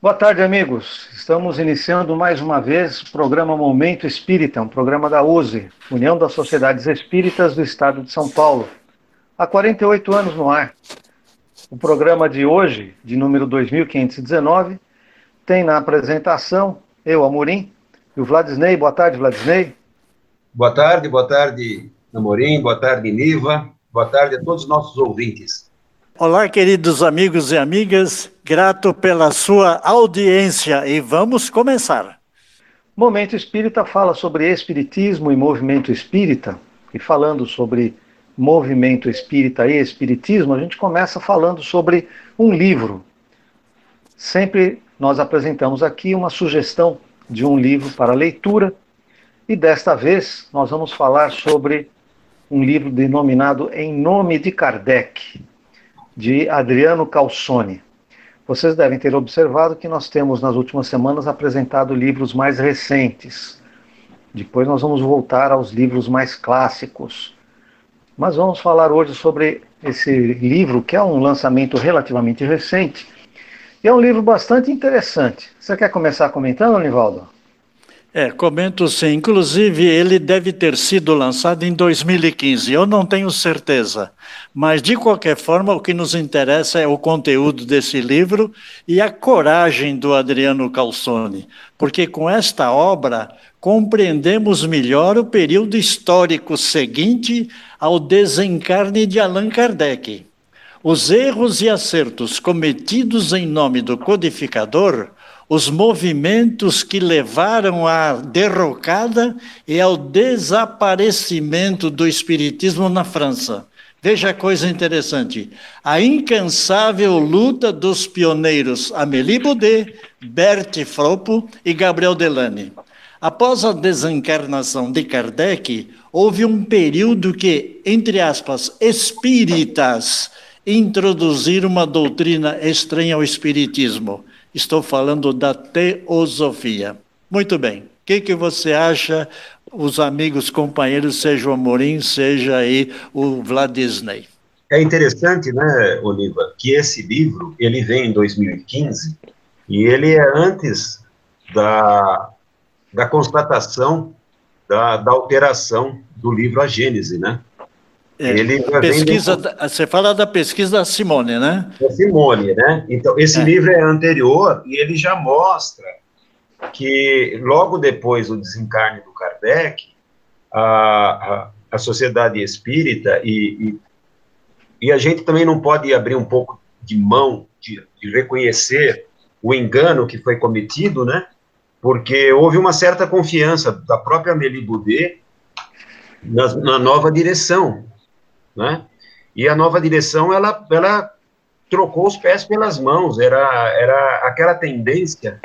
Boa tarde, amigos. Estamos iniciando mais uma vez o programa Momento Espírita, um programa da USE, União das Sociedades Espíritas do Estado de São Paulo. Há 48 anos no ar. O programa de hoje, de número 2519, tem na apresentação eu, Amorim, e o Vladisney. Boa tarde, Vladisney. Boa tarde, boa tarde, Amorim, boa tarde, Niva, boa tarde a todos os nossos ouvintes. Olá, queridos amigos e amigas, grato pela sua audiência e vamos começar. Momento Espírita fala sobre Espiritismo e movimento espírita, e falando sobre movimento espírita e Espiritismo, a gente começa falando sobre um livro. Sempre nós apresentamos aqui uma sugestão de um livro para leitura, e desta vez nós vamos falar sobre um livro denominado Em Nome de Kardec de Adriano Calçone. Vocês devem ter observado que nós temos nas últimas semanas apresentado livros mais recentes. Depois nós vamos voltar aos livros mais clássicos. Mas vamos falar hoje sobre esse livro, que é um lançamento relativamente recente. E é um livro bastante interessante. Você quer começar comentando, Nivaldo? É, comento sim. Inclusive, ele deve ter sido lançado em 2015. Eu não tenho certeza. Mas, de qualquer forma, o que nos interessa é o conteúdo desse livro e a coragem do Adriano Calzone. Porque com esta obra compreendemos melhor o período histórico seguinte ao desencarne de Allan Kardec. Os erros e acertos cometidos em nome do codificador os movimentos que levaram à derrocada e ao desaparecimento do espiritismo na França. Veja a coisa interessante. A incansável luta dos pioneiros Amélie Baudet, Bertie Fropo e Gabriel Delane. Após a desencarnação de Kardec, houve um período que, entre aspas, espíritas introduziram uma doutrina estranha ao espiritismo Estou falando da teosofia. Muito bem. O que, que você acha, os amigos, companheiros, seja o Amorim, seja aí o Vladisney? É interessante, né, Oliva, que esse livro, ele vem em 2015 e ele é antes da, da constatação da, da alteração do livro A Gênese, né? É, ele pesquisa, você fala da pesquisa da Simone, né? Da Simone, né? Então, esse é. livro é anterior e ele já mostra que logo depois do desencarne do Kardec, a, a, a sociedade espírita e, e, e, a gente também não pode abrir um pouco de mão de, de reconhecer o engano que foi cometido, né? Porque houve uma certa confiança da própria Amélie Boudet na, na nova direção né? E a nova direção, ela, ela trocou os pés pelas mãos, era, era aquela tendência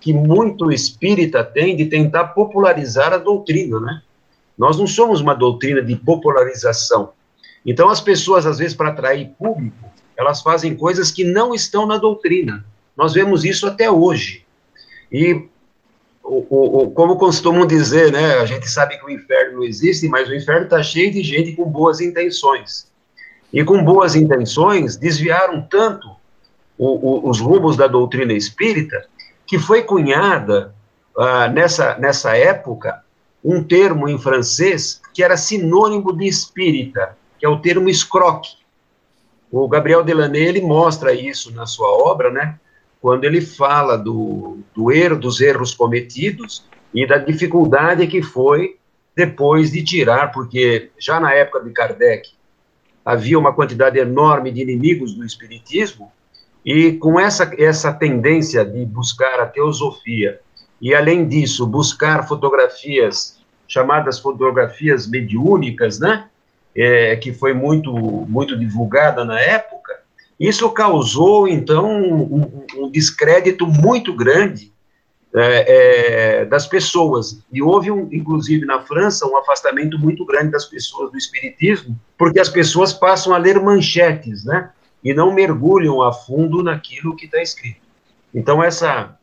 que muito espírita tem de tentar popularizar a doutrina, né? Nós não somos uma doutrina de popularização. Então, as pessoas, às vezes, para atrair público, elas fazem coisas que não estão na doutrina. Nós vemos isso até hoje. E, o, o, como costumam dizer, né, a gente sabe que o inferno não existe, mas o inferno está cheio de gente com boas intenções. E com boas intenções, desviaram tanto o, os rumos da doutrina espírita, que foi cunhada, ah, nessa, nessa época, um termo em francês que era sinônimo de espírita, que é o termo escroque. O Gabriel Delaney, ele mostra isso na sua obra, né, quando ele fala do, do erro, dos erros cometidos e da dificuldade que foi depois de tirar, porque já na época de Kardec havia uma quantidade enorme de inimigos do espiritismo, e com essa, essa tendência de buscar a teosofia, e além disso, buscar fotografias, chamadas fotografias mediúnicas, né, é, que foi muito, muito divulgada na época, isso causou, então, um, um descrédito muito grande é, é, das pessoas. E houve, um, inclusive, na França, um afastamento muito grande das pessoas do espiritismo, porque as pessoas passam a ler manchetes, né? E não mergulham a fundo naquilo que está escrito. Então, essa,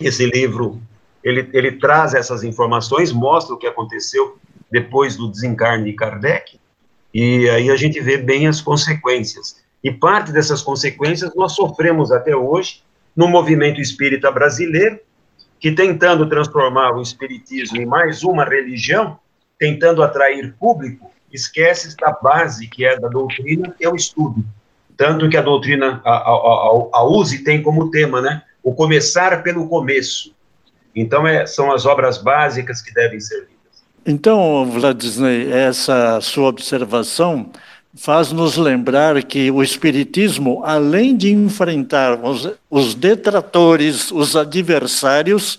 esse livro, ele, ele traz essas informações, mostra o que aconteceu depois do desencarne de Kardec, e aí a gente vê bem as consequências. E parte dessas consequências nós sofremos até hoje, no movimento espírita brasileiro, que tentando transformar o espiritismo em mais uma religião, tentando atrair público, esquece da base que é da doutrina, que é o estudo. Tanto que a doutrina, a, a, a, USE tem como tema, né? O começar pelo começo. Então, é, são as obras básicas que devem ser lidas. Então, Vladisney, essa sua observação faz nos lembrar que o Espiritismo, além de enfrentar os, os detratores, os adversários,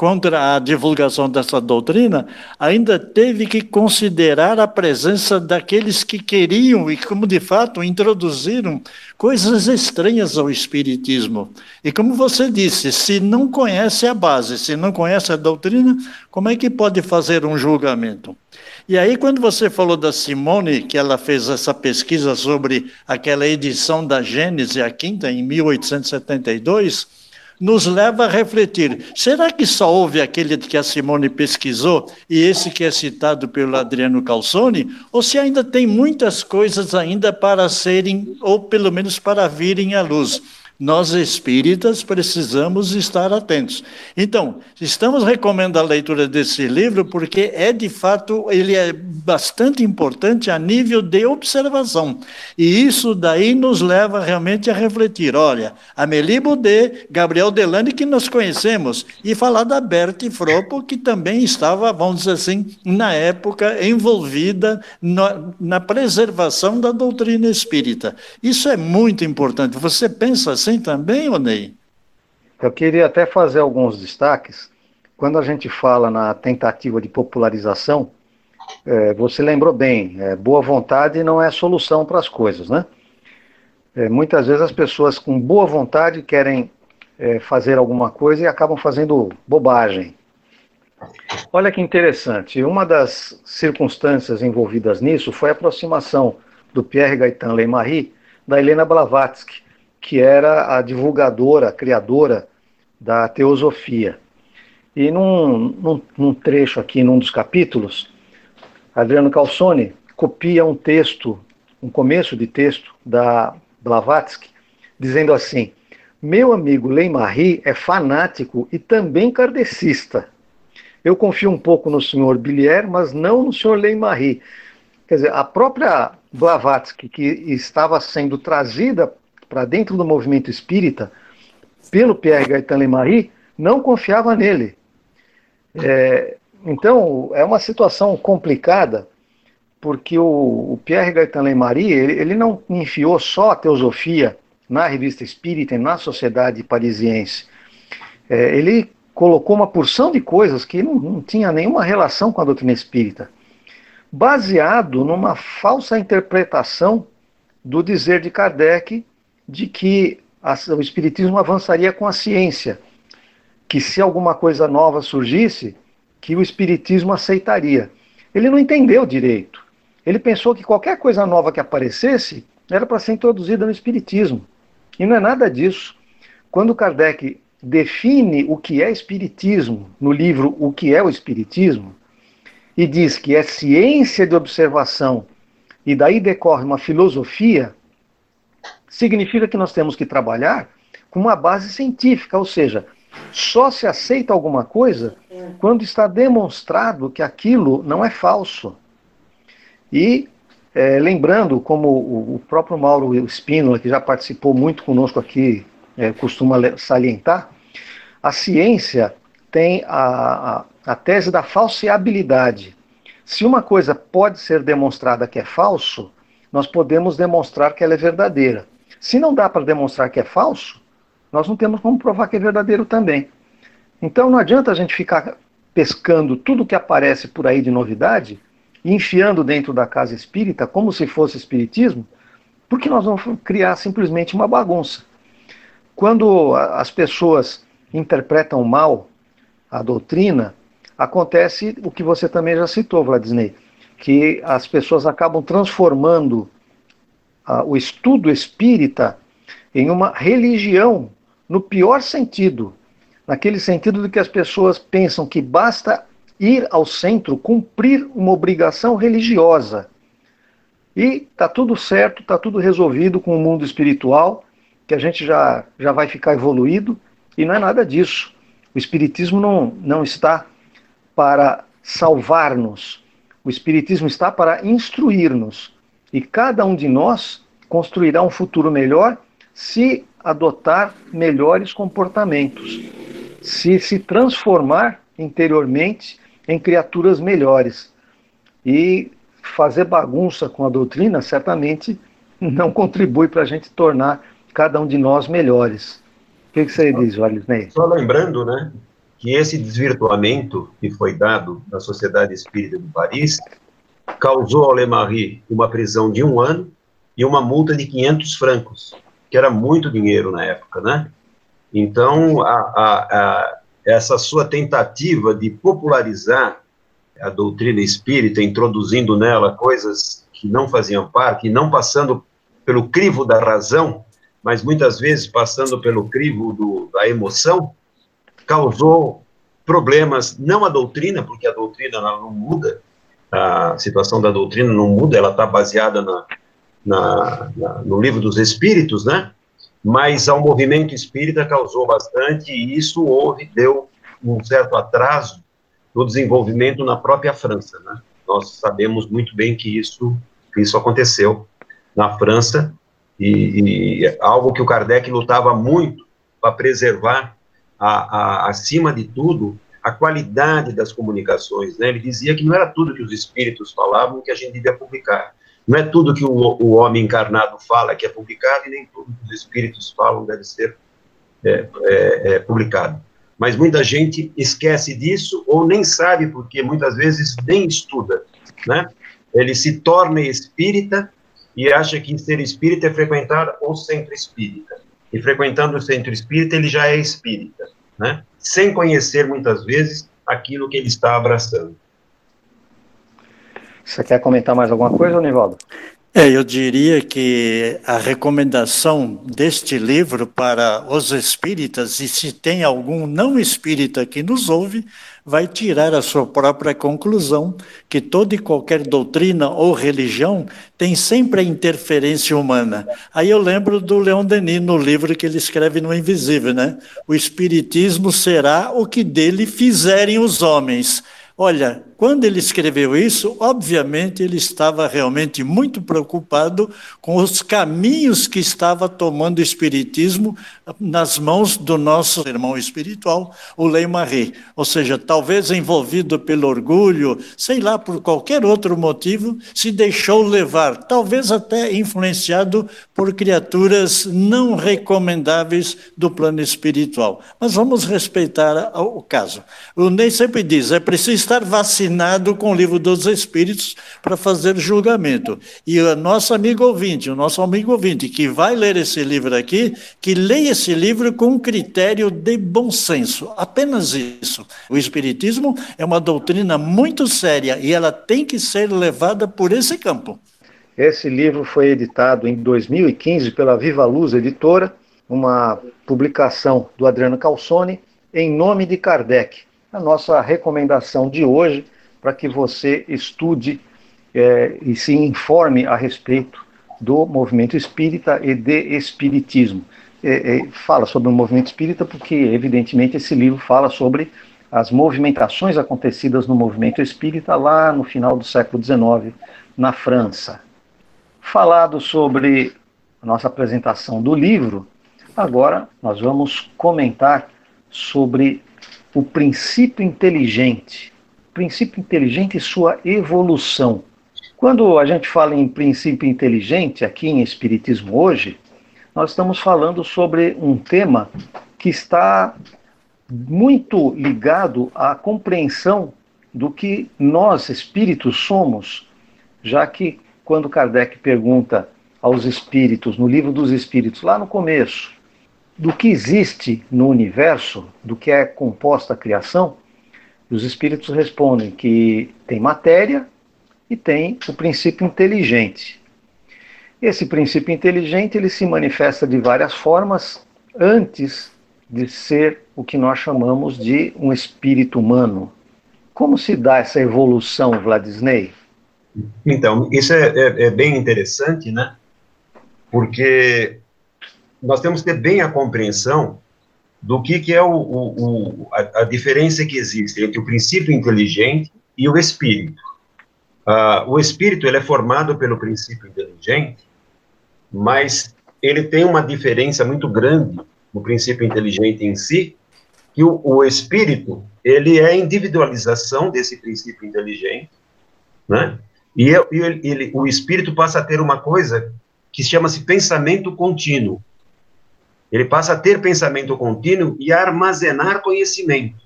contra a divulgação dessa doutrina, ainda teve que considerar a presença daqueles que queriam e, como de fato, introduziram coisas estranhas ao Espiritismo. E como você disse, se não conhece a base, se não conhece a doutrina, como é que pode fazer um julgamento? E aí, quando você falou da Simone, que ela fez essa pesquisa sobre aquela edição da Gênese, a quinta, em 1872, nos leva a refletir: será que só houve aquele que a Simone pesquisou e esse que é citado pelo Adriano Calzoni? Ou se ainda tem muitas coisas ainda para serem, ou pelo menos para virem à luz? Nós espíritas precisamos estar atentos. Então, estamos recomendando a leitura desse livro porque é de fato ele é bastante importante a nível de observação. E isso daí nos leva realmente a refletir, olha, Amélie Boudet, Gabriel Delane que nós conhecemos e falar da Bertie Fropo que também estava, vamos dizer assim, na época envolvida na, na preservação da doutrina espírita. Isso é muito importante. Você pensa assim assim também, Onei? Eu queria até fazer alguns destaques. Quando a gente fala na tentativa de popularização, é, você lembrou bem, é, boa vontade não é solução para as coisas, né? É, muitas vezes as pessoas com boa vontade querem é, fazer alguma coisa e acabam fazendo bobagem. Olha que interessante, uma das circunstâncias envolvidas nisso foi a aproximação do Pierre Gaetan Leymarie da Helena Blavatsky, que era a divulgadora, a criadora da teosofia. E num, num, num, trecho aqui, num dos capítulos, Adriano Calzone copia um texto, um começo de texto da Blavatsky, dizendo assim: Meu amigo Leimarie é fanático e também kardecista. Eu confio um pouco no senhor Billier, mas não no senhor Leimarie. Quer dizer, a própria Blavatsky, que estava sendo trazida para dentro do movimento espírita, pelo Pierre Gaetan Lemarie, não confiava nele. É, então, é uma situação complicada, porque o, o Pierre Gaetan Lemarie, ele, ele não enfiou só a teosofia na revista espírita e na sociedade parisiense. É, ele colocou uma porção de coisas que não, não tinha nenhuma relação com a doutrina espírita, baseado numa falsa interpretação do dizer de Kardec de que a, o Espiritismo avançaria com a ciência, que se alguma coisa nova surgisse, que o Espiritismo aceitaria. Ele não entendeu direito. Ele pensou que qualquer coisa nova que aparecesse era para ser introduzida no Espiritismo. E não é nada disso. Quando Kardec define o que é Espiritismo no livro O que é o Espiritismo, e diz que é ciência de observação, e daí decorre uma filosofia, significa que nós temos que trabalhar com uma base científica, ou seja, só se aceita alguma coisa quando está demonstrado que aquilo não é falso. E é, lembrando, como o, próprio Mauro Espínola, que já participou muito conosco aqui, é, costuma salientar, a ciência tem a, a, a tese da falseabilidade. Se uma coisa pode ser demonstrada que é falso, nós podemos demonstrar que ela é verdadeira. Se não dá para demonstrar que é falso, nós não temos como provar que é verdadeiro também. Então não adianta a gente ficar pescando tudo que aparece por aí de novidade e enfiando dentro da casa espírita como se fosse espiritismo, porque nós vamos criar simplesmente uma bagunça. Quando as pessoas interpretam mal a doutrina, acontece o que você também já citou, Vladisney, que as pessoas acabam transformando o estudo espírita em uma religião, no pior sentido, naquele sentido de que as pessoas pensam que basta ir ao centro, cumprir uma obrigação religiosa. E está tudo certo, está tudo resolvido com o mundo espiritual, que a gente já, já vai ficar evoluído, e não é nada disso. O Espiritismo não, não está para salvar-nos, o Espiritismo está para instruir-nos. E cada um de nós construirá um futuro melhor se adotar melhores comportamentos, se se transformar interiormente em criaturas melhores. E fazer bagunça com a doutrina certamente não contribui para a gente tornar cada um de nós melhores. O que, que você diz, Walisney? Só lembrando, né, que esse desvirtuamento que foi dado na Sociedade Espírita de Paris causou ao Lemarie uma prisão de um ano e uma multa de 500 francos, que era muito dinheiro na época, né? Então, a, a, a, essa sua tentativa de popularizar a doutrina espírita, introduzindo nela coisas que não faziam parte, e não passando pelo crivo da razão, mas muitas vezes passando pelo crivo do, da emoção, causou problemas, não a doutrina, porque a doutrina não muda, a situação da doutrina não muda, ela está baseada na, na, na, no livro dos Espíritos, né? Mas ao movimento espírita causou bastante, e isso houve, deu um certo atraso no desenvolvimento na própria França, né? Nós sabemos muito bem que isso, que isso aconteceu na França, e, e algo que o Kardec lutava muito para preservar, a, a, acima de tudo, a qualidade das comunicações. Né? Ele dizia que não era tudo que os espíritos falavam que a gente devia publicar. Não é tudo que o, o homem encarnado fala que é publicado e nem tudo que os espíritos falam deve ser é, é, é, publicado. Mas muita gente esquece disso ou nem sabe, porque muitas vezes nem estuda. Né? Ele se torna espírita e acha que ser espírita é frequentar o centro espírita. E frequentando o centro espírita, ele já é espírita, né? Sem conhecer, muitas vezes, aquilo que ele está abraçando. Você quer comentar mais alguma coisa, Nivaldo? É, eu diria que a recomendação deste livro para os espíritas, e se tem algum não espírita que nos ouve, vai tirar a sua própria conclusão que toda e qualquer doutrina ou religião tem sempre a interferência humana. Aí eu lembro do Leon Denis no livro que ele escreve no Invisível, né? O espiritismo será o que dele fizerem os homens. Olha, quando ele escreveu isso, obviamente ele estava realmente muito preocupado com os caminhos que estava tomando o Espiritismo nas mãos do nosso irmão espiritual, o Lei Marie. Ou seja, talvez envolvido pelo orgulho, sei lá, por qualquer outro motivo, se deixou levar, talvez até influenciado por criaturas não recomendáveis do plano espiritual. Mas vamos respeitar o caso. O Ney sempre diz: é preciso estar vacinado assinado com o livro dos Espíritos para fazer julgamento. E o nosso amigo ouvinte, o nosso amigo ouvinte que vai ler esse livro aqui, que leia esse livro com critério de bom senso. Apenas isso. O Espiritismo é uma doutrina muito séria e ela tem que ser levada por esse campo. Esse livro foi editado em 2015 pela Viva Luz Editora, uma publicação do Adriano Calçone, em nome de Kardec. A nossa recomendação de hoje para que você estude é, e se informe a respeito do movimento espírita e de espiritismo. É, é, fala sobre o movimento espírita porque, evidentemente, esse livro fala sobre as movimentações acontecidas no movimento espírita lá no final do século XIX, na França. Falado sobre a nossa apresentação do livro, agora nós vamos comentar sobre o princípio inteligente princípio inteligente e sua evolução. Quando a gente fala em princípio inteligente aqui em Espiritismo hoje, nós estamos falando sobre um tema que está muito ligado à compreensão do que nós espíritos somos, já que quando Kardec pergunta aos espíritos, no livro dos espíritos, lá no começo, do que existe no universo, do que é composta a criação, os espíritos respondem que tem matéria e tem o princípio inteligente. Esse princípio inteligente ele se manifesta de várias formas antes de ser o que nós chamamos de um espírito humano. Como se dá essa evolução, Vladisney? Então, isso é, é, é bem interessante, né? Porque nós temos que ter bem a compreensão do que, que é o, o, o a, a, diferença que existe entre o princípio inteligente e o espírito. Uh, o espírito ele é formado pelo princípio inteligente, mas ele tem uma diferença muito grande no princípio inteligente em si, que o, o espírito ele é a individualização desse princípio inteligente, né? E, ele, ele, o espírito passa a ter uma coisa que chama-se pensamento contínuo. Ele passa a ter pensamento contínuo e a armazenar conhecimento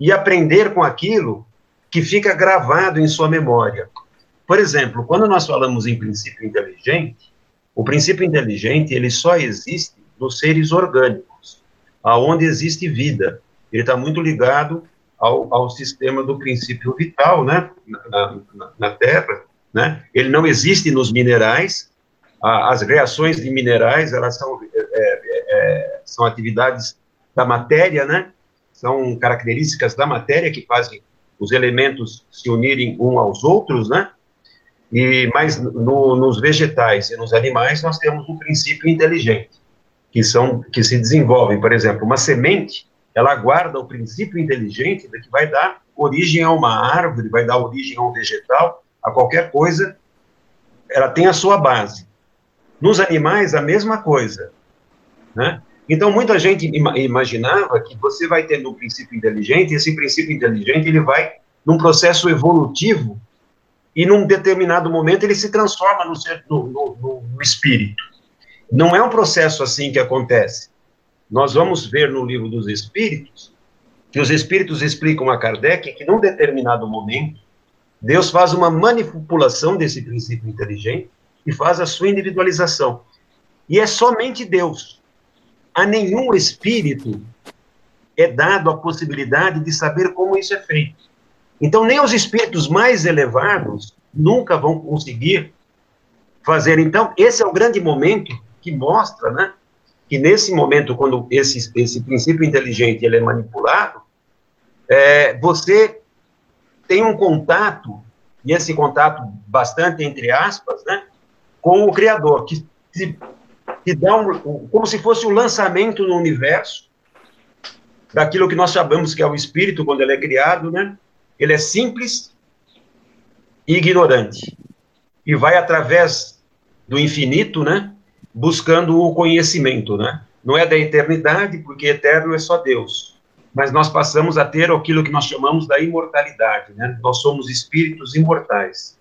e aprender com aquilo que fica gravado em sua memória. Por exemplo, quando nós falamos em princípio inteligente, o princípio inteligente ele só existe nos seres orgânicos, aonde existe vida. Ele está muito ligado ao, ao, sistema do princípio vital, né, na, na, na Terra, né? Ele não existe nos minerais. as reações de minerais elas são é, é, são atividades da matéria, né? São características da matéria que fazem os elementos se unirem um aos outros, né? E mas no, nos vegetais e nos animais nós temos um princípio inteligente que são que se desenvolvem, por exemplo, uma semente, ela guarda o princípio inteligente que vai dar origem a uma árvore, vai dar origem a um vegetal, a qualquer coisa, ela tem a sua base. Nos animais, a mesma coisa. Né? Então, muita gente imaginava que você vai ter um princípio inteligente, e esse princípio inteligente ele vai num processo evolutivo, e num determinado momento ele se transforma no, no, no, no espírito. Não é um processo assim que acontece. Nós vamos ver no livro dos Espíritos que os Espíritos explicam a Kardec que num determinado momento Deus faz uma manipulação desse princípio inteligente e faz a sua individualização. E é somente Deus. A nenhum espírito é dado a possibilidade de saber como isso é feito. Então, nem os espíritos mais elevados nunca vão conseguir fazer. Então, esse é o grande momento que mostra, né, que nesse momento, quando esse, esse princípio inteligente ele é manipulado, é, você tem um contato, e esse contato bastante entre aspas, né, com o Criador, que, que, dá um, como se fosse o um lançamento no universo daquilo que nós chamamos que é o espírito quando ele é criado, né? Ele é simples e ignorante e vai através do infinito, né? Buscando o conhecimento, né? Não é da eternidade, porque eterno é só Deus mas nós passamos a ter aquilo que nós chamamos da imortalidade, né? Nós somos espíritos imortais.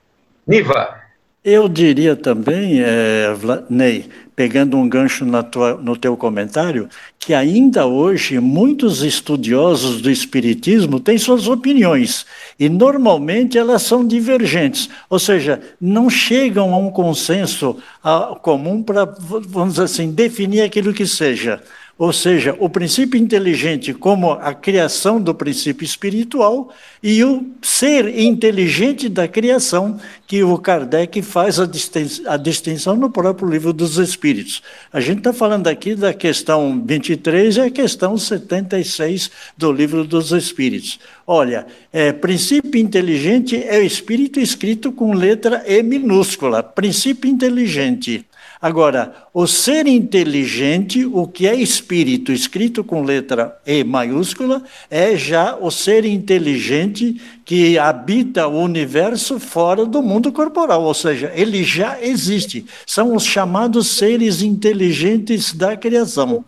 Niva. Eu diria também, é, Ney, pegando um gancho tua, no teu comentário, que ainda hoje muitos estudiosos do Espiritismo têm suas opiniões, e normalmente elas são divergentes, ou seja, não chegam a um consenso a, comum para, vamos dizer assim, definir aquilo que seja. Ou seja, o princípio inteligente como a criação do princípio espiritual e o ser inteligente da criação, que o Kardec faz a distinção no próprio livro dos Espíritos. A gente está falando aqui da questão 23 e a questão 76 do livro dos Espíritos. Olha, é, princípio inteligente é o espírito escrito com letra E minúscula, princípio inteligente. Agora, o ser inteligente, o que é espírito, escrito com letra E maiúscula, é já o ser inteligente que habita o universo fora do mundo corporal, ou seja, ele já existe. São os chamados seres inteligentes da criação.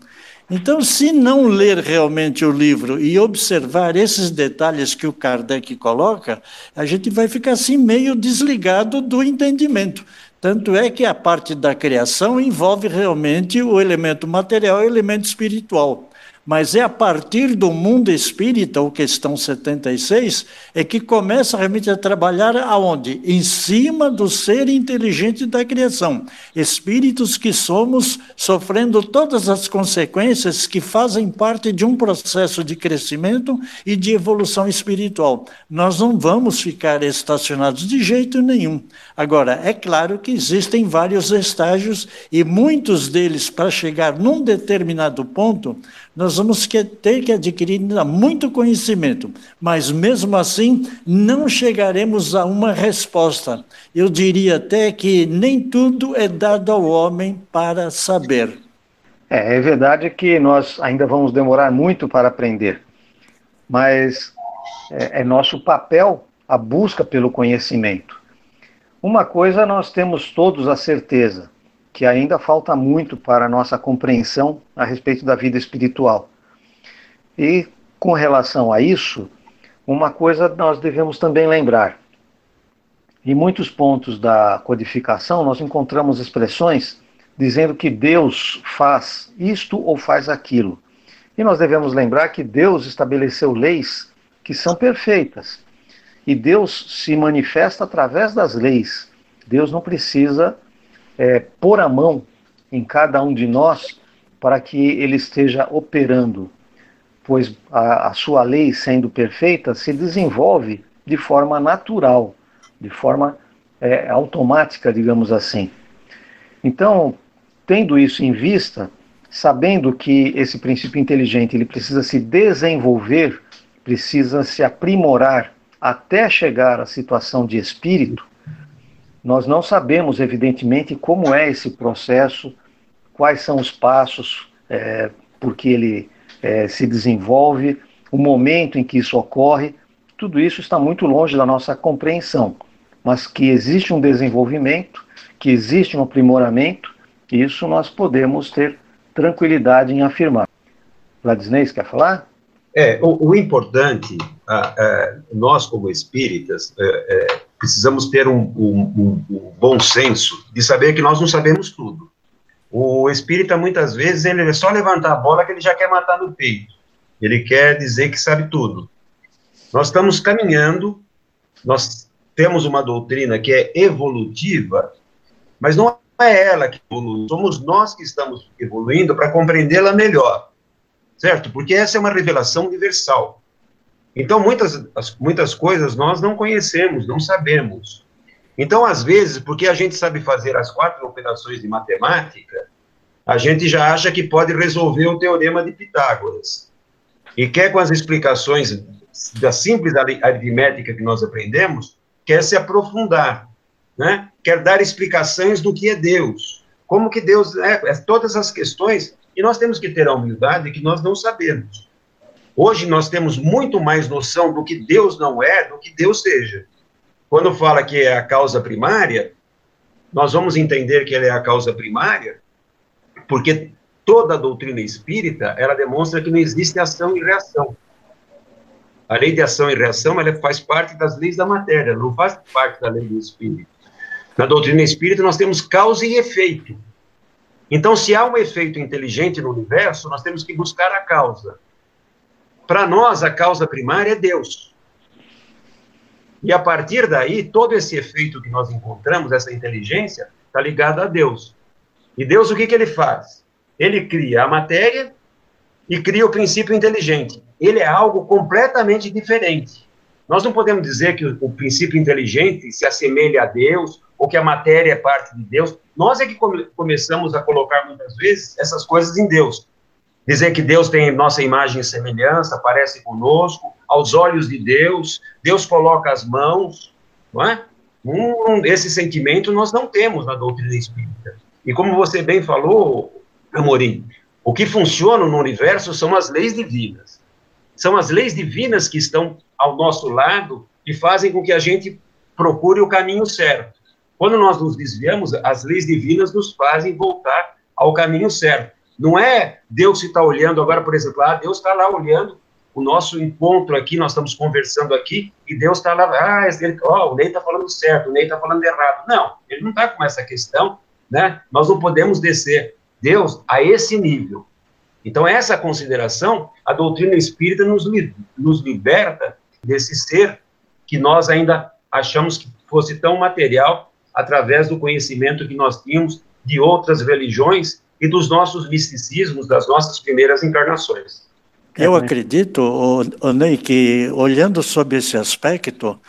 Então, se não ler realmente o livro e observar esses detalhes que o Kardec coloca, a gente vai ficar assim meio desligado do entendimento. Tanto é que a parte da criação envolve realmente o elemento material e o elemento espiritual. Mas é a partir do mundo espírita, ou questão 76, é que começa realmente a trabalhar aonde? Em cima do ser inteligente da criação. Espíritos que somos sofrendo todas as consequências que fazem parte de um processo de crescimento e de evolução espiritual. Nós não vamos ficar estacionados de jeito nenhum. Agora, é claro que existem vários estágios e muitos deles, para chegar num determinado ponto, nós vamos ter que adquirir muito conhecimento, mas mesmo assim não chegaremos a uma resposta. Eu diria até que nem tudo é dado ao homem para saber. É, é verdade que nós ainda vamos demorar muito para aprender, mas é, é nosso papel a busca pelo conhecimento. Uma coisa nós temos todos a certeza, que ainda falta muito para a nossa compreensão a respeito da vida espiritual. E com relação a isso, uma coisa nós devemos também lembrar. Em muitos pontos da codificação, nós encontramos expressões dizendo que Deus faz isto ou faz aquilo. E nós devemos lembrar que Deus estabeleceu leis que são perfeitas. E Deus se manifesta através das leis. Deus não precisa é, pôr a mão em cada um de nós para que ele esteja operando, pois a, a sua lei, sendo perfeita, se desenvolve de forma natural, de forma é, automática, digamos assim. Então, Tendo isso em vista, sabendo que esse princípio inteligente ele precisa se desenvolver, precisa se aprimorar até chegar à situação de espírito, nós não sabemos, evidentemente, como é esse processo, quais são os passos é, por que ele é, se desenvolve, o momento em que isso ocorre, tudo isso está muito longe da nossa compreensão, mas que existe um desenvolvimento, que existe um aprimoramento isso nós podemos ter tranquilidade em afirmar. Vladisney, quer falar? É, o, o importante, nós como espíritas, é, é, precisamos ter um, um, um, bom senso de saber que nós não sabemos tudo. O espírita, muitas vezes, ele é só levantar a bola que ele já quer matar no peito. Ele quer dizer que sabe tudo. Nós estamos caminhando, nós temos uma doutrina que é evolutiva, mas não é ela que evolui, somos nós que estamos evoluindo para compreendê-la melhor, certo? Porque essa é uma revelação universal. Então, muitas, muitas coisas nós não conhecemos, não sabemos. Então, às vezes, porque a gente sabe fazer as quatro operações de matemática, a gente já acha que pode resolver o teorema de Pitágoras. E quer, com as explicações da simples aritmética que nós aprendemos, quer se aprofundar né? quer dar explicações do que é Deus. Como que Deus é, é todas as questões, e nós temos que ter a humildade que nós não sabemos. Hoje nós temos muito mais noção do que Deus não é do que Deus seja. Quando fala que é a causa primária, nós vamos entender que ele é a causa primária, porque toda a doutrina espírita, ela demonstra que não existe ação e reação. A lei de ação e reação, ela faz parte das leis da matéria, não faz parte da lei do espírito. Na doutrina espírita, nós temos causa e efeito. Então, se há um efeito inteligente no universo, nós temos que buscar a causa. Para nós, a causa primária é Deus. E a partir daí, todo esse efeito que nós encontramos, essa inteligência, está ligado a Deus. E Deus, o que, que ele faz? Ele cria a matéria e cria o princípio inteligente. Ele é algo completamente diferente. Nós não podemos dizer que o, princípio inteligente se assemelha a Deus ou que a matéria é parte de Deus. Nós é que come, começamos a colocar muitas vezes essas coisas em Deus. Dizer que Deus tem nossa imagem e semelhança, aparece conosco, aos olhos de Deus, Deus coloca as mãos, não é? Um, esse sentimento nós não temos na doutrina espírita. E como você bem falou, Amorim, o que funciona no universo são as leis divinas. São as leis divinas que estão ao nosso lado e fazem com que a gente procure o caminho certo. Quando nós nos desviamos, as leis divinas nos fazem voltar ao caminho certo. Não é Deus se está olhando agora, por exemplo, ah, Deus está lá olhando o nosso encontro aqui, nós estamos conversando aqui, e Deus está lá, ah, ele, oh, o Ney está falando certo, o Ney está falando errado. Não, ele não está com essa questão, né? Nós não podemos descer Deus a esse nível. Então, essa consideração, a doutrina espírita nos, nos liberta desse ser que nós ainda achamos que fosse tão material através do conhecimento que nós tínhamos de outras religiões e dos nossos misticismos, das nossas primeiras encarnações. Eu acredito, Ney, que olhando sobre esse aspecto,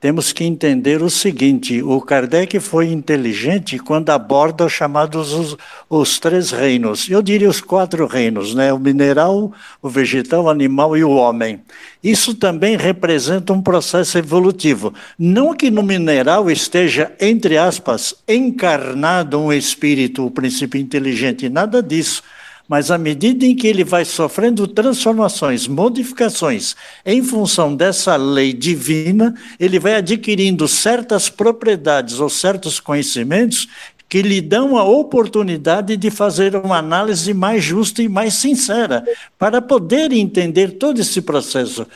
temos que entender o seguinte: o Kardec foi inteligente quando aborda os chamados os, os, três reinos. Eu diria os quatro reinos, né? O mineral, o vegetal, o animal e o homem. Isso também representa um processo evolutivo. Não que no mineral esteja, entre aspas, encarnado um espírito, o princípio inteligente, nada disso mas à medida em que ele vai sofrendo transformações, modificações, em função dessa lei divina, ele vai adquirindo certas propriedades ou certos conhecimentos que lhe dão a oportunidade de fazer uma análise mais justa e mais sincera, para poder entender todo esse processo.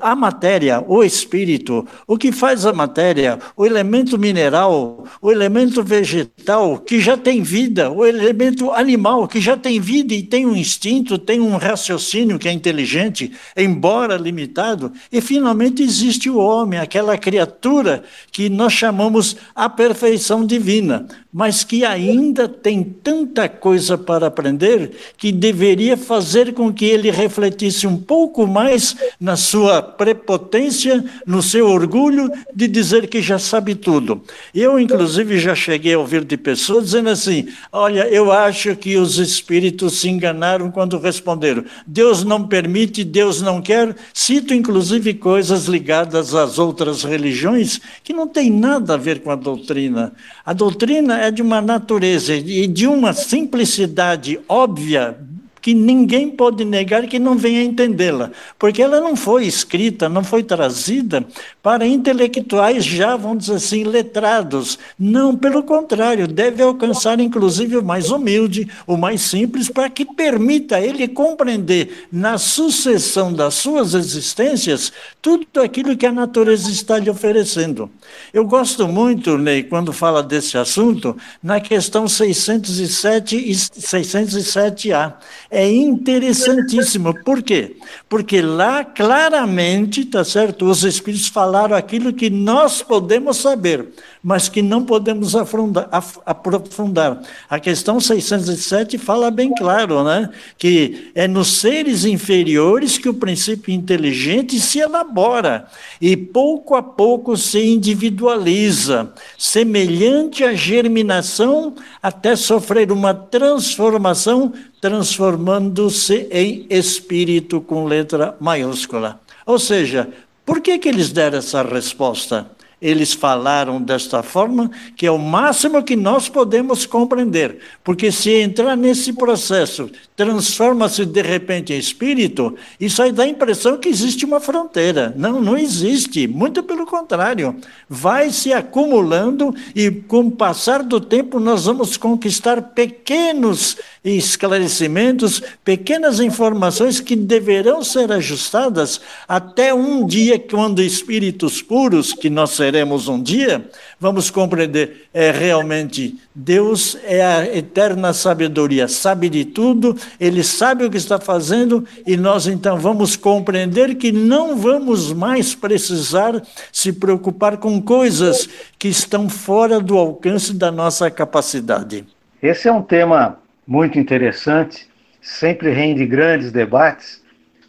A matéria, o espírito, o que faz a matéria, o elemento mineral, o elemento vegetal, que já tem vida, o elemento animal, que já tem vida e tem um instinto, tem um raciocínio que é inteligente, embora limitado, e finalmente existe o homem, aquela criatura que nós chamamos a perfeição divina mas que ainda tem tanta coisa para aprender que deveria fazer com que ele refletisse um pouco mais na sua prepotência, no seu orgulho de dizer que já sabe tudo. Eu, inclusive, já cheguei a ouvir de pessoas dizendo assim: Olha, eu acho que os espíritos se enganaram quando responderam: Deus não permite, Deus não quer. Cito, inclusive, coisas ligadas às outras religiões que não tem nada a ver com a doutrina. A doutrina é de uma natureza e de uma simplicidade óbvia, que ninguém pode negar que não venha entendê-la, porque ela não foi escrita, não foi trazida para intelectuais já, vamos dizer assim, letrados. Não, pelo contrário, deve alcançar inclusive o mais humilde, o mais simples, para que permita ele compreender na sucessão das suas existências tudo aquilo que a natureza está lhe oferecendo. Eu gosto muito, Ney, quando fala desse assunto, na questão 607 e 607A é interessantíssimo. Por quê? Porque lá claramente, tá certo, os espíritos falaram aquilo que nós podemos saber mas que não podemos aprofundar. A questão 607 fala bem claro, né? que é nos seres inferiores que o princípio inteligente se elabora e pouco a pouco se individualiza, semelhante à germinação até sofrer uma transformação, transformando-se em espírito com letra maiúscula. Ou seja, por que, que eles deram essa resposta? Eles falaram desta forma, que é o máximo que nós podemos compreender. Porque se entrar nesse processo, transforma-se de repente em espírito, isso aí dá a impressão que existe uma fronteira. Não, não existe. Muito pelo contrário. Vai se acumulando e, com o passar do tempo, nós vamos conquistar pequenos esclarecimentos, pequenas informações que deverão ser ajustadas até um dia, quando espíritos puros, que nós seremos, teremos um dia, vamos compreender, é realmente Deus é a eterna sabedoria, sabe de tudo, ele sabe o que está fazendo e nós então vamos compreender que não vamos mais precisar se preocupar com coisas que estão fora do alcance da nossa capacidade. Esse é um tema muito interessante, sempre rende grandes debates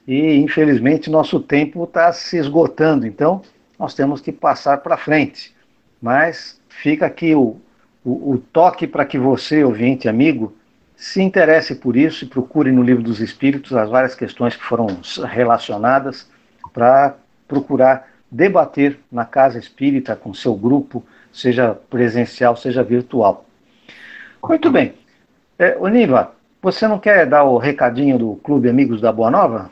e infelizmente nosso tempo está se esgotando. Então, nós temos que passar para frente. Mas fica aqui o, o, o toque para que você, ouvinte, amigo, se interesse por isso e procure no Livro dos Espíritos as várias questões que foram relacionadas para procurar debater na casa espírita com seu grupo, seja presencial, seja virtual. Muito bem. É, Oniva, você não quer dar o recadinho do Clube Amigos da Boa Nova?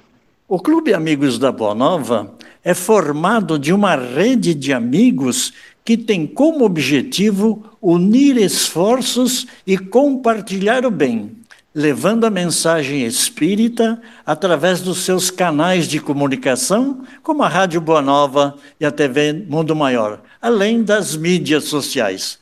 O Clube Amigos da Boa Nova é formado de uma rede de amigos que tem como objetivo unir esforços e compartilhar o bem, levando a mensagem espírita através dos seus canais de comunicação, como a Rádio Boa Nova e a TV Mundo Maior, além das mídias sociais.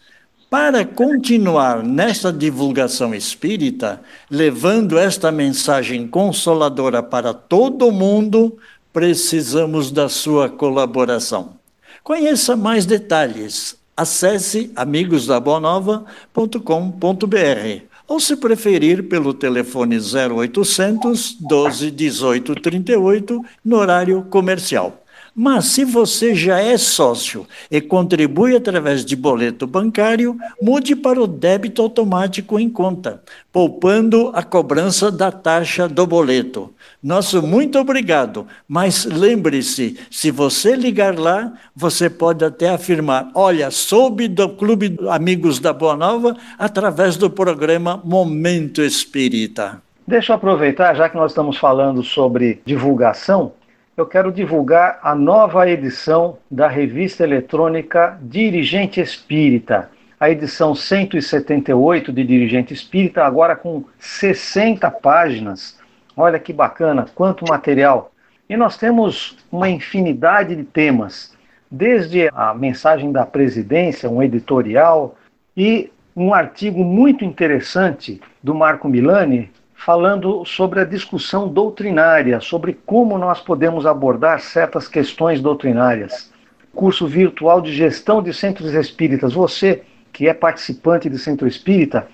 Para continuar nesta divulgação espírita, levando esta mensagem consoladora para todo mundo, precisamos da sua colaboração. Conheça mais detalhes. Acesse amigosdabonova.com.br ou, se preferir, pelo telefone 0800 12 18 38 no horário comercial. Mas se você já é sócio e contribui através de boleto bancário, mude para o débito automático em conta, poupando a cobrança da taxa do boleto. Nosso muito obrigado, mas lembre-se, se você ligar lá, você pode até afirmar: olha, soube do Clube Amigos da Boa Nova através do programa Momento Espírita. Deixa eu aproveitar, já que nós estamos falando sobre divulgação, eu quero divulgar a nova edição da revista eletrônica Dirigente Espírita. A edição 178 de Dirigente Espírita, agora com 60 páginas. Olha que bacana, quanto material. E nós temos uma infinidade de temas, desde a mensagem da presidência, um editorial, e um artigo muito interessante do Marco Milani falando sobre a discussão doutrinária, sobre como nós podemos abordar certas questões doutrinárias. Curso virtual de gestão de centros espíritas. Você que é participante de centro espírita,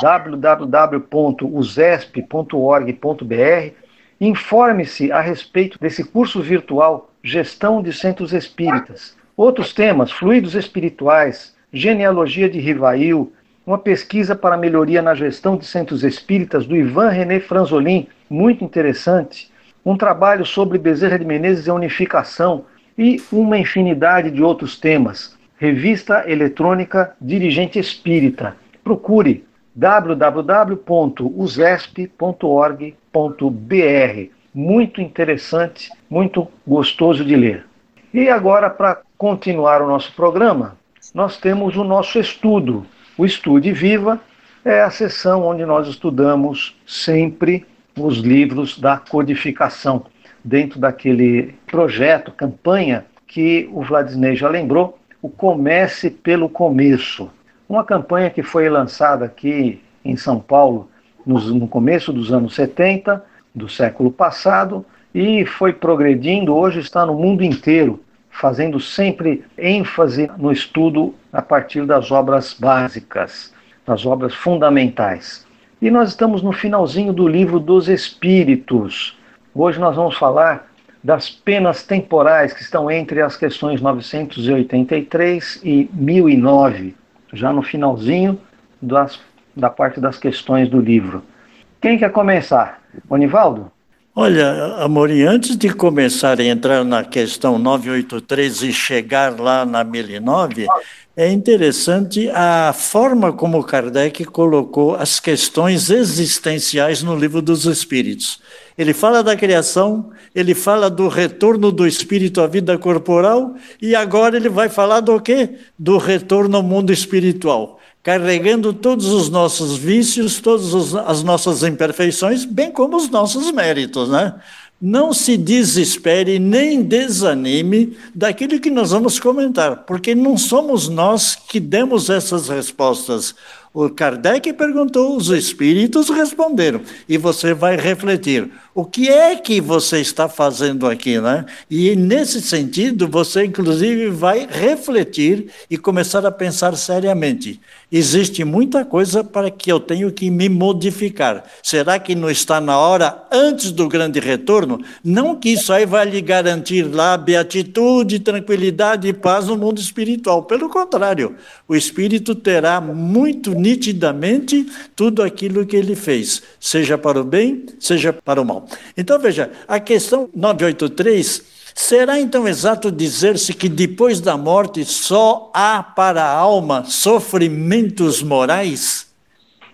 www.usesp.org.br, informe-se a respeito desse curso virtual Gestão de Centros Espíritas. Outros temas: fluidos espirituais, genealogia de Rivail, uma pesquisa para melhoria na gestão de centros espíritas do Ivan René Franzolin, muito interessante, um trabalho sobre Bezerra de Menezes e a unificação e uma infinidade de outros temas. Revista eletrônica Dirigente Espírita. Procure www.usesp.org.br. Muito interessante, muito gostoso de ler. E agora, para continuar o nosso programa, nós temos o nosso estudo o Estude Viva é a sessão onde nós estudamos sempre os livros da codificação, dentro daquele projeto, campanha que o Vladisney já lembrou, o Comece pelo Começo. Uma campanha que foi lançada aqui em São Paulo no começo dos anos 70 do século passado e foi progredindo, hoje está no mundo inteiro fazendo sempre ênfase no estudo a partir das obras básicas, das obras fundamentais. E nós estamos no finalzinho do livro dos Espíritos. Hoje nós vamos falar das penas temporais que estão entre as questões 983 e 1009, já no finalzinho das, da parte das questões do livro. Quem quer começar? Onivaldo? Olha, Amorim, antes de começar a entrar na questão 983 e chegar lá na 1009, é interessante a forma como Kardec colocou as questões existenciais no livro dos Espíritos. Ele fala da criação, ele fala do retorno do espírito à vida corporal e agora ele vai falar do quê? Do retorno ao mundo espiritual carregando todos os nossos vícios, todas as nossas imperfeições, bem como os nossos méritos, né? Não se desespere nem desanime daquilo que nós vamos comentar, porque não somos nós que demos essas respostas. O Kardec perguntou, os espíritos responderam, e você vai refletir: o que é que você está fazendo aqui, né? E nesse sentido, você inclusive vai refletir e começar a pensar seriamente. Existe muita coisa para que eu tenho que me modificar. Será que não está na hora antes do grande retorno? Não que isso aí vai lhe garantir lá beatitude, tranquilidade e paz no mundo espiritual. Pelo contrário, o espírito terá muito nitidamente tudo aquilo que ele fez, seja para o bem, seja para o mal. Então veja, a questão 983 será então exato dizer-se que depois da morte só há para a alma sofrimentos morais?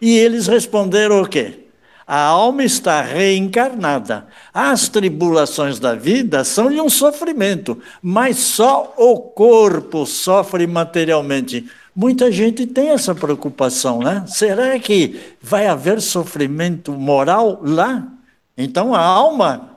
E eles responderam o quê? A alma está reencarnada. As tribulações da vida são de um sofrimento, mas só o corpo sofre materialmente. Muita gente tem essa preocupação, né? Será que vai haver sofrimento moral lá? Então a alma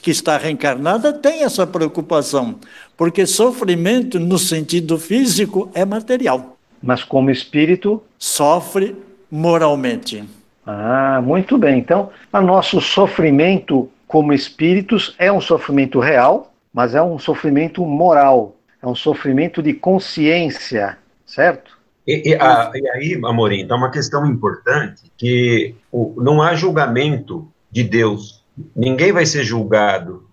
que está reencarnada tem essa preocupação, porque sofrimento no sentido físico é material. Mas como espírito sofre moralmente. Ah, muito bem. Então, o nosso sofrimento como espíritos é um sofrimento real, mas é um sofrimento moral, é um sofrimento de consciência, certo? E, e, a, e aí, Amorim, então uma questão importante, que o, não há julgamento de Deus. Ninguém vai ser julgado,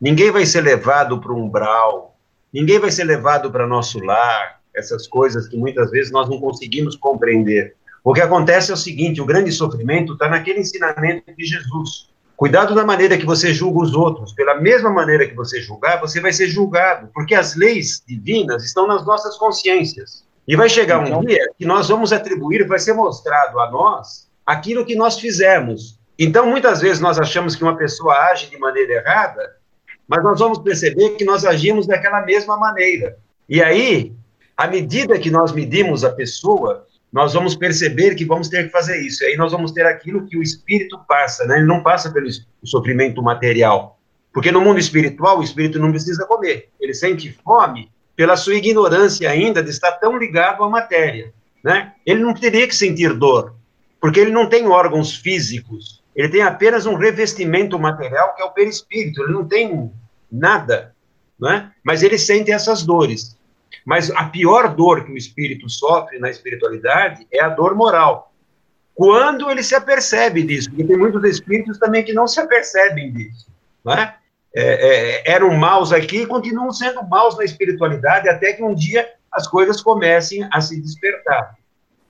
ninguém vai ser levado para o umbral, ninguém vai ser levado para nosso lar, essas coisas que muitas vezes nós não conseguimos compreender. O que acontece é o seguinte: o grande sofrimento está naquele ensinamento de Jesus. Cuidado da maneira que você julga os outros. Pela mesma maneira que você julgar, você vai ser julgado, porque as leis divinas estão nas nossas consciências. E vai chegar um então- dia que nós vamos atribuir, vai ser mostrado a nós aquilo que nós fizemos. Então, muitas vezes nós achamos que uma pessoa age de maneira errada, mas nós vamos perceber que nós agimos daquela mesma maneira. E aí, à medida que nós medimos a pessoa, nós vamos perceber que vamos ter que fazer isso. E aí nós vamos ter aquilo que o espírito passa, né? Ele não passa pelo sofrimento material. Porque no mundo espiritual, o espírito não precisa comer. Ele sente fome pela sua ignorância ainda de estar tão ligado à matéria, né? Ele não teria que sentir dor, porque ele não tem órgãos físicos. Ele tem apenas um revestimento material que é o perispírito. Ele não tem nada, né? Mas ele sente essas dores. Mas a pior dor que o espírito sofre na espiritualidade é a dor moral. Quando ele se apercebe disso, porque tem muitos espíritos também que não se apercebem disso. Né? É, é, eram maus aqui e continuam sendo maus na espiritualidade, até que um dia as coisas comecem a se despertar.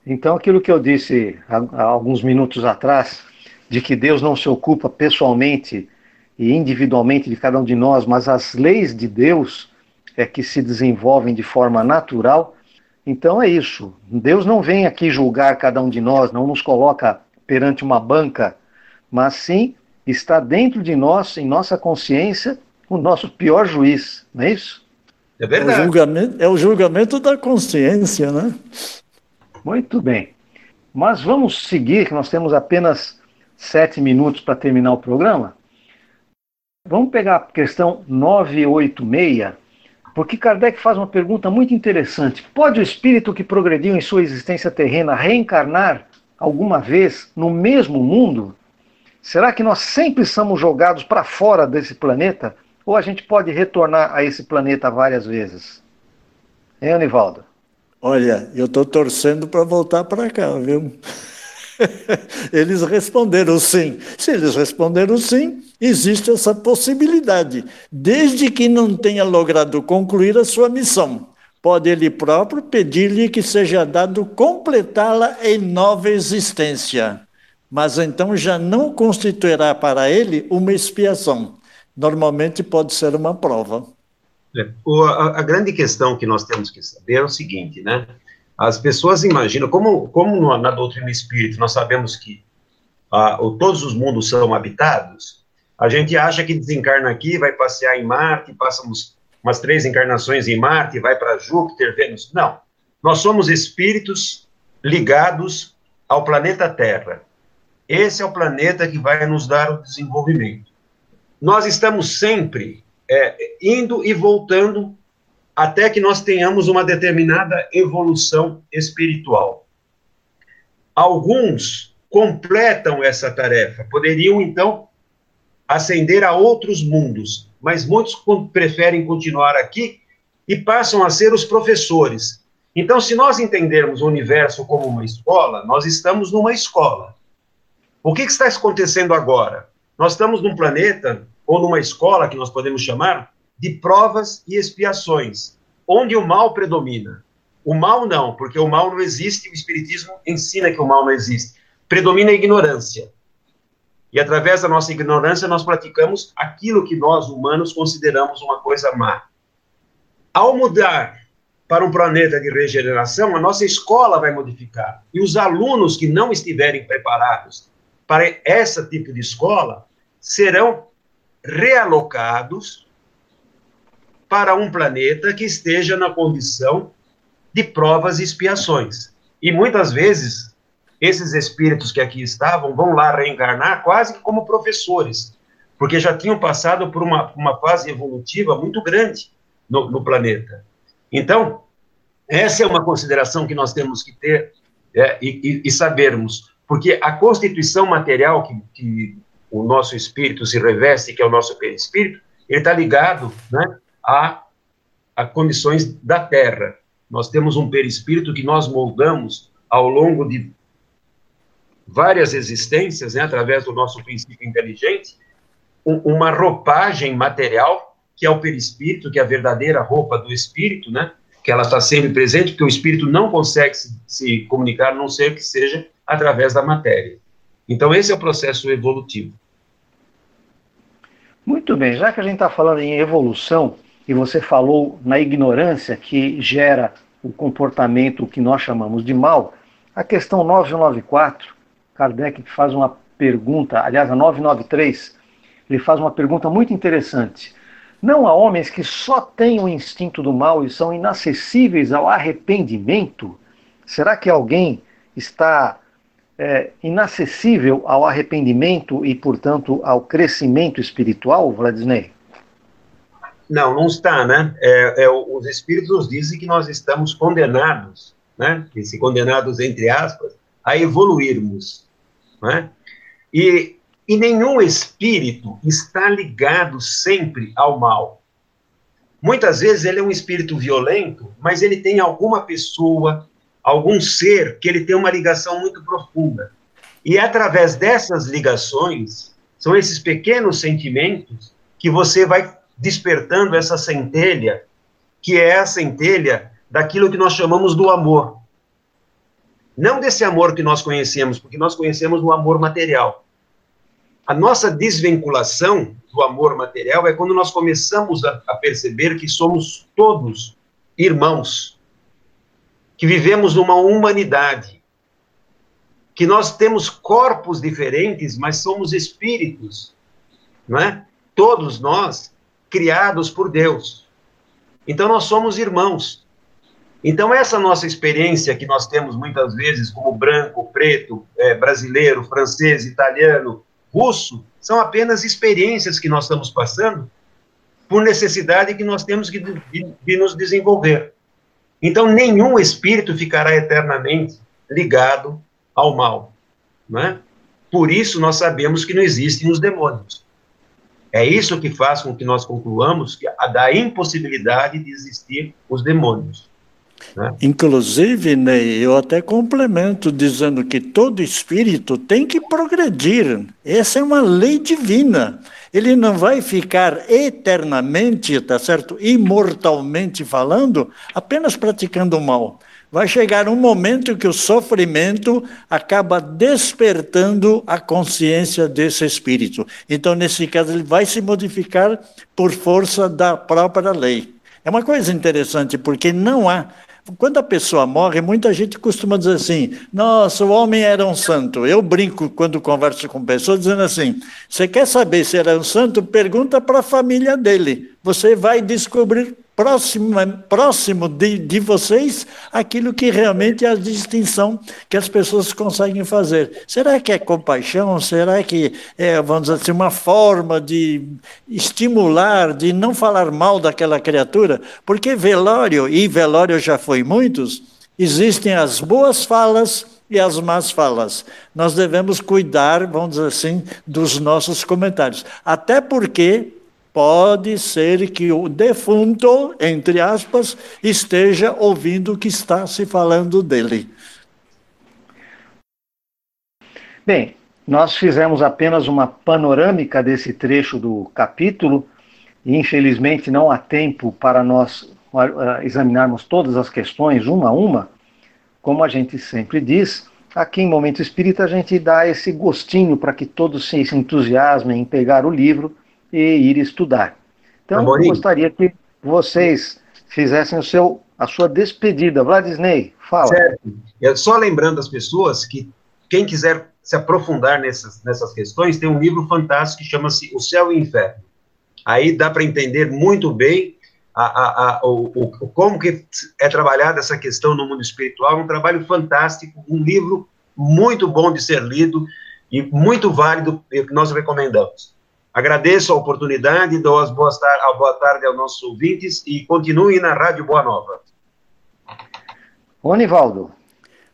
Então, aquilo que eu disse há, há alguns minutos atrás, de que Deus não se ocupa pessoalmente e individualmente de cada um de nós, mas as leis de Deus é que se desenvolvem de forma natural. Então é isso. Deus não vem aqui julgar cada um de nós, não nos coloca perante uma banca, mas sim está dentro de nós, em nossa consciência, o nosso pior juiz, não é isso? É verdade. É o julgamento, é o julgamento da consciência, né? Muito bem. Mas vamos seguir, que nós temos apenas sete minutos para terminar o programa. Vamos pegar a questão 986 porque Kardec faz uma pergunta muito interessante. Pode o espírito que progrediu em sua existência terrena reencarnar alguma vez no mesmo mundo? Será que nós sempre somos jogados para fora desse planeta? Ou a gente pode retornar a esse planeta várias vezes? Hein, Anivaldo? Olha, eu estou torcendo para voltar para cá, viu? Eles responderam sim. Se eles responderam sim, existe essa possibilidade, desde que não tenha logrado concluir a sua missão. Pode ele próprio pedir-lhe que seja dado completá-la em nova existência. Mas então já não constituirá para ele uma expiação. Normalmente pode ser uma prova. É, a, a grande questão que nós temos que saber é o seguinte, né? As pessoas imaginam, como, como na doutrina espírita nós sabemos que ah, todos os mundos são habitados, a gente acha que desencarna aqui, vai passear em Marte, passamos umas três encarnações em Marte, vai para Júpiter, Vênus. Não. Nós somos espíritos ligados ao planeta Terra. Esse é o planeta que vai nos dar o desenvolvimento. Nós estamos sempre é, indo e voltando até que nós tenhamos uma determinada evolução espiritual. Alguns completam essa tarefa, poderiam então ascender a outros mundos, mas muitos preferem continuar aqui e passam a ser os professores. Então, se nós entendermos o universo como uma escola, nós estamos numa escola. O que, que está acontecendo agora? Nós estamos num planeta, ou numa escola, que nós podemos chamar, de provas e expiações, onde o mal predomina. O mal não, porque o mal não existe, o Espiritismo ensina que o mal não existe. Predomina a ignorância. E através da nossa ignorância, nós praticamos aquilo que nós, humanos, consideramos uma coisa má. Ao mudar para um planeta de regeneração, a nossa escola vai modificar. E os alunos que não estiverem preparados para esse tipo de escola serão realocados para um planeta que esteja na condição de provas e expiações. E muitas vezes, esses espíritos que aqui estavam vão lá reencarnar quase que como professores, porque já tinham passado por uma, uma fase evolutiva muito grande no, no planeta. Então, essa é uma consideração que nós temos que ter é, e, e, sabermos, porque a constituição material que, que, o nosso espírito se reveste, que é o nosso perispírito, ele está ligado né, a, a condições da Terra. Nós temos um perispírito que nós moldamos ao longo de várias existências, né, através do nosso princípio inteligente, um, uma roupagem material, que é o perispírito, que é a verdadeira roupa do espírito, né, que ela está sempre presente, porque o espírito não consegue se, se comunicar, a não ser que seja através da matéria. Então, esse é o processo evolutivo. Muito bem, já que a gente está falando em evolução, e você falou na ignorância que gera o comportamento que nós chamamos de mal, a questão 994, Kardec faz uma pergunta, aliás, a 993, ele faz uma pergunta muito interessante. Não há homens que só têm o instinto do mal e são inacessíveis ao arrependimento? Será que alguém está é, inacessível ao arrependimento e, portanto, ao crescimento espiritual, Vladisney? Não, não está, né? É, é, os Espíritos dizem que nós estamos condenados, né? E se condenados, entre aspas, a evoluirmos, né? E, e nenhum espírito está ligado sempre ao mal. Muitas vezes ele é um espírito violento, mas ele tem alguma pessoa, algum ser que ele tem uma ligação muito profunda. E é através dessas ligações, são esses pequenos sentimentos que você vai despertando essa centelha, que é a centelha daquilo que nós chamamos do amor. Não desse amor que nós conhecemos, porque nós conhecemos o amor material. A nossa desvinculação do amor material é quando nós começamos a, a perceber que somos todos irmãos, que vivemos numa humanidade, que nós temos corpos diferentes, mas somos espíritos, não é? Todos nós criados por Deus. Então nós somos irmãos. Então essa nossa experiência que nós temos muitas vezes como branco, preto, é, brasileiro, francês, italiano, russo, são apenas experiências que nós estamos passando por necessidade que nós temos que de, de nos desenvolver. Então nenhum espírito ficará eternamente ligado ao mal, não é? Por isso nós sabemos que não existem os demônios. É isso que faz com que nós concluamos que a da impossibilidade de existir os demônios. Né? Inclusive, Ney, eu até complemento dizendo que todo espírito tem que progredir. Essa é uma lei divina. Ele não vai ficar eternamente, tá certo? Imortalmente falando, apenas praticando o mal vai chegar um momento que o sofrimento acaba despertando a consciência desse espírito. Então, nesse caso, ele vai se modificar por força da própria lei. É uma coisa interessante, porque não há. Quando a pessoa morre, muita gente costuma dizer assim: nossa, o homem era um santo. Eu brinco quando converso com pessoas dizendo assim: você quer saber se era um santo? Pergunta para a família dele. Você vai descobrir próximo, próximo de, de vocês aquilo que realmente é a distinção que as pessoas conseguem fazer. Será que é compaixão? Será que é, vamos dizer assim, uma forma de estimular, de não falar mal daquela criatura? Porque velório, e velório já foi muitos, existem as boas falas e as más falas. Nós devemos cuidar, vamos dizer assim, dos nossos comentários. Até porque pode ser que o defunto, entre aspas, esteja ouvindo o que está se falando dele. Bem, nós fizemos apenas uma panorâmica desse trecho do capítulo e infelizmente não há tempo para nós uh, examinarmos todas as questões uma a uma. Como a gente sempre diz, aqui em Momento Espírita a gente dá esse gostinho para que todos se entusiasmem em pegar o livro e ir estudar. Então, eu gostaria que vocês fizessem o seu, a sua despedida. Vladisney, fala. Certo. Só lembrando as pessoas que quem quiser se aprofundar nessas, nessas questões, tem um livro fantástico que chama-se O Céu e o Inferno. Aí dá para entender muito bem a, a, a, o, o, como que é trabalhada essa questão no mundo espiritual. Um trabalho fantástico, um livro muito bom de ser lido e muito válido que nós recomendamos. Agradeço a oportunidade, dou as boas tar a boa tarde aos nossos ouvintes e continue na Rádio Boa Nova. Onivaldo.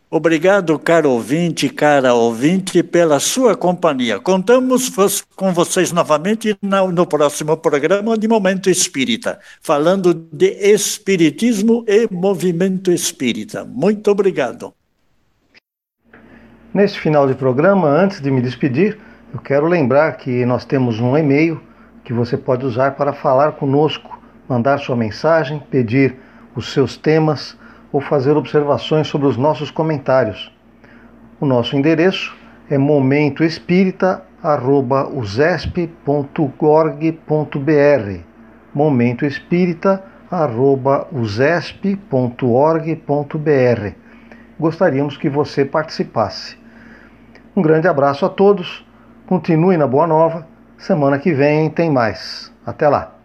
Obrigado, caro ouvinte, cara ouvinte, pela sua companhia. Contamos com vocês novamente no próximo programa de Momento Espírita, falando de Espiritismo e Movimento Espírita. Muito obrigado. Neste final de programa, antes de me despedir, eu quero lembrar que nós temos um e-mail que você pode usar para falar conosco, mandar sua mensagem, pedir os seus temas ou fazer observações sobre os nossos comentários. O nosso endereço é momentoespírita@usesp.org.br. momentoespírita@usesp.org.br. Gostaríamos que você participasse. Um grande abraço a todos Continue na Boa Nova. Semana que vem tem mais. Até lá.